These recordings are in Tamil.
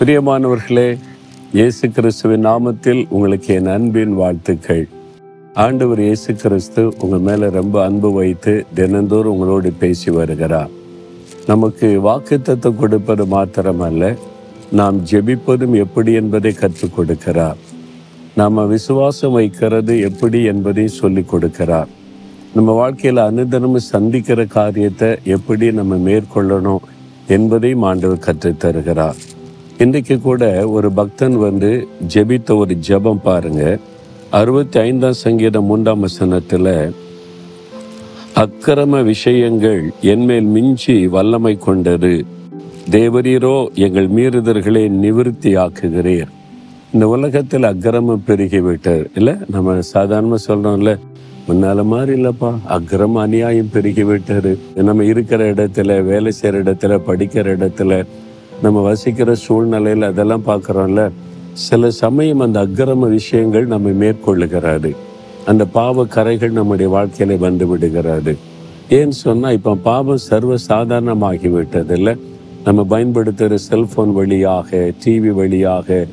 பிரியமானவர்களே இயேசு கிறிஸ்துவின் நாமத்தில் உங்களுக்கு என் அன்பின் வாழ்த்துக்கள். ஆண்டவர் இயேசு கிறிஸ்து உங்கள் மேலே ரொம்ப அன்பு வைத்து தினந்தோறும் உங்களோடு பேசி வருகிறார். நமக்கு வாக்குத்தத்தை கொடுப்பது மாத்திரமல்ல நாம் ஜெபிப்பதும் எப்படி என்பதை கற்றுக் கொடுக்கிறார். நாம் விசுவாசம் வைக்கிறது எப்படி என்பதை சொல்லிக் கொடுக்கிறார். நம்ம வாழ்க்கையில் அனுதினமும் சந்திக்கிற காரியத்தை எப்படி நம்ம மேற்கொள்ளணும் என்பதையும் ஆண்டவர் கற்றுத்தருகிறார் இன்றைக்கு கூட ஒரு பக்தன் வந்து ஜெபித்த ஒரு ஜெபம் பாருங்க. அறுபத்தி ஐந்தாம் சங்கீதம் மூன்றாம் வசனத்தில் அக்கிரம விஷயங்கள் என்மேல் மிஞ்சி வல்லமை கொண்டது. தேவரீரோ எங்கள் மீறுதல்களை நிவிருத்தி ஆக்குகிறீர். இந்த உலகத்தில் அக்கிரமம் பெருகிவிட்டார் இல்லை நம்ம சாதாரணமாக சொல்கிறோம்ல முன்னால மாதிரி இல்லைப்பா அக்கிரம அநியாயம் பெருகிவிட்டார் நம்ம இருக்கிற இடத்துல வேலை செய்கிற இடத்துல படிக்கிற இடத்துல நம்ம வசிக்கிற சூழ்நிலையில் அதெல்லாம் பார்க்குறோம்ல சில சமயம் அந்த அக்கிரம விஷயங்கள் நம்ம மேற்கொள்ளுகிறாரு அந்த பாவ கரைகள் நம்முடைய வாழ்க்கையில வந்து விடுகிறாரு ஏன்னு சொன்னால் இப்போ பாவம் சர்வ சாதாரணமாகி விட்டது இல்லை நம்ம பயன்படுத்துகிற செல்ஃபோன் வழியாக டிவி வழியாக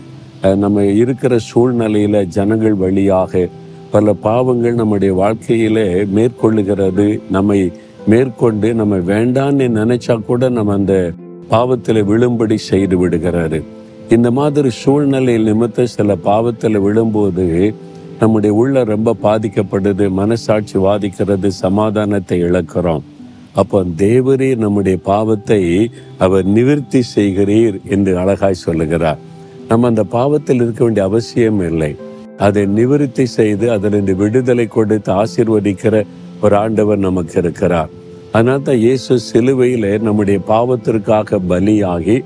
நம்ம இருக்கிற சூழ்நிலையில் ஜனங்கள் வழியாக பல பாவங்கள் நம்முடைய வாழ்க்கையிலே மேற்கொள்ளுகிறது. நம்மை மேற்கொண்டு நம்ம வேண்டான்னு நினைச்சா கூட நம்ம அந்த பாவத்தில் விழும்படி செய்து விடுகிறாரு. இந்த மாதிரி சூழ்நிலையில் நிமித்த சில பாவத்தில் விழும்போது நம்முடைய உள்ள ரொம்ப பாதிக்கப்படுது மனசாட்சி வாதிக்கிறது சமாதானத்தை இழக்கிறோம். அப்போ தேவரே நம்முடைய பாவத்தை அவர் நிவிர்த்தி செய்கிறீர் என்று அழகாய் சொல்லுகிறார். நம்ம அந்த பாவத்தில் இருக்க வேண்டிய அவசியம் இல்லை. அதை நிவிருத்தி செய்து அதிலிருந்து விடுதலை கொடுத்து ஆசிர்வதிக்கிற ஒரு ஆண்டவர் நமக்கு இருக்கிறார். அதனால தான் இயேசு சிலுவையில் நம்முடைய பாவத்திற்காக பலியாகி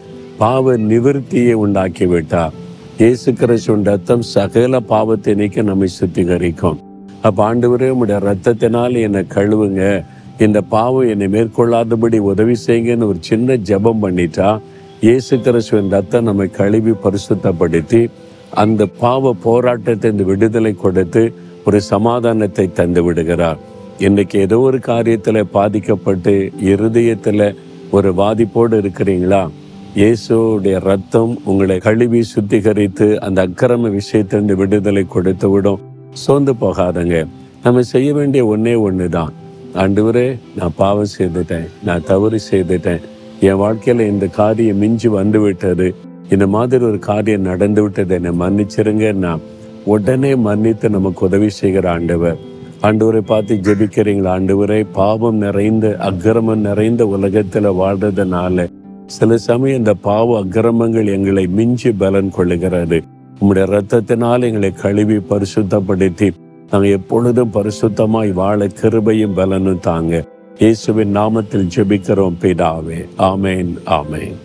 பாவ நிவிருத்தியை உண்டாக்கி விட்டார். இயேசு கிறிஸ்துவின் ரத்தம் சகல பாவத்தை நீக்க நம்மை சுத்திகரிக்கும். அப்ப ஆண்டவரே உம்முடைய ரத்தத்தினால் என்னை கழுவுங்க. இந்த பாவம் என்னை மேற்கொள்ளாதபடி உதவி செய்யுங்கன்னு ஒரு சின்ன ஜெபம் பண்ணிட்டா இயேசு கிறிஸ்துவின் ரத்தம் நம்மை கழுவி பரிசுத்தப்படுத்தி அந்த பாவ போராட்டத்தை இந்த விடுதலை கொடுத்து ஒரு சமாதானத்தை தந்து விடுகிறார். இன்னைக்கு ஏதோ ஒரு காரியத்தில் பாதிக்கப்பட்டு இருதயத்தில் ஒரு பாதிப்போடு இருக்கிறீங்களா? இயேசுடைய ரத்தம் உங்களை கழுவி சுத்திகரித்து அந்த அக்கிரம விஷயத்திலிருந்து விடுதலை கொடுத்து விடும். சோர்ந்து போகாதங்க. நம்ம செய்ய வேண்டிய ஒன்றே ஒன்று தான் ஆண்டவரே நான் பாவம் செய்துட்டேன். நான் தவறு செய்துட்டேன். என் வாழ்க்கையில் இந்த காரியம் மிஞ்சி வந்து விட்டது இந்த மாதிரி ஒரு காரியம் நடந்து விட்டது என்னை மன்னிச்சிருங்க. நான் உடனே மன்னித்து நமக்கு உதவி செய்கிற ஆண்டவர். ஆண்டவரை பார்த்து ஜெபிக்கிறீங்களா? ஆண்டவரை பாவம் நிறைந்த அக்கிரமம் நிறைந்த உலகத்துல வாழ்றதுனால சில சமயம் இந்த பாவ அக்கிரமங்கள் எங்களை மிஞ்சி பலன் கொள்ளுகிறது. உங்களுடைய ரத்தத்தினால் எங்களை கழுவி பரிசுத்தப்படுத்தி நாங்கள் எப்பொழுதும் பரிசுத்தமாய் வாழ கிருபையும் பலனும் தாங்க. இயேசுவின் நாமத்தில் ஜெபிக்கிறோம் பிதாவே. ஆமேன் ஆமேன்.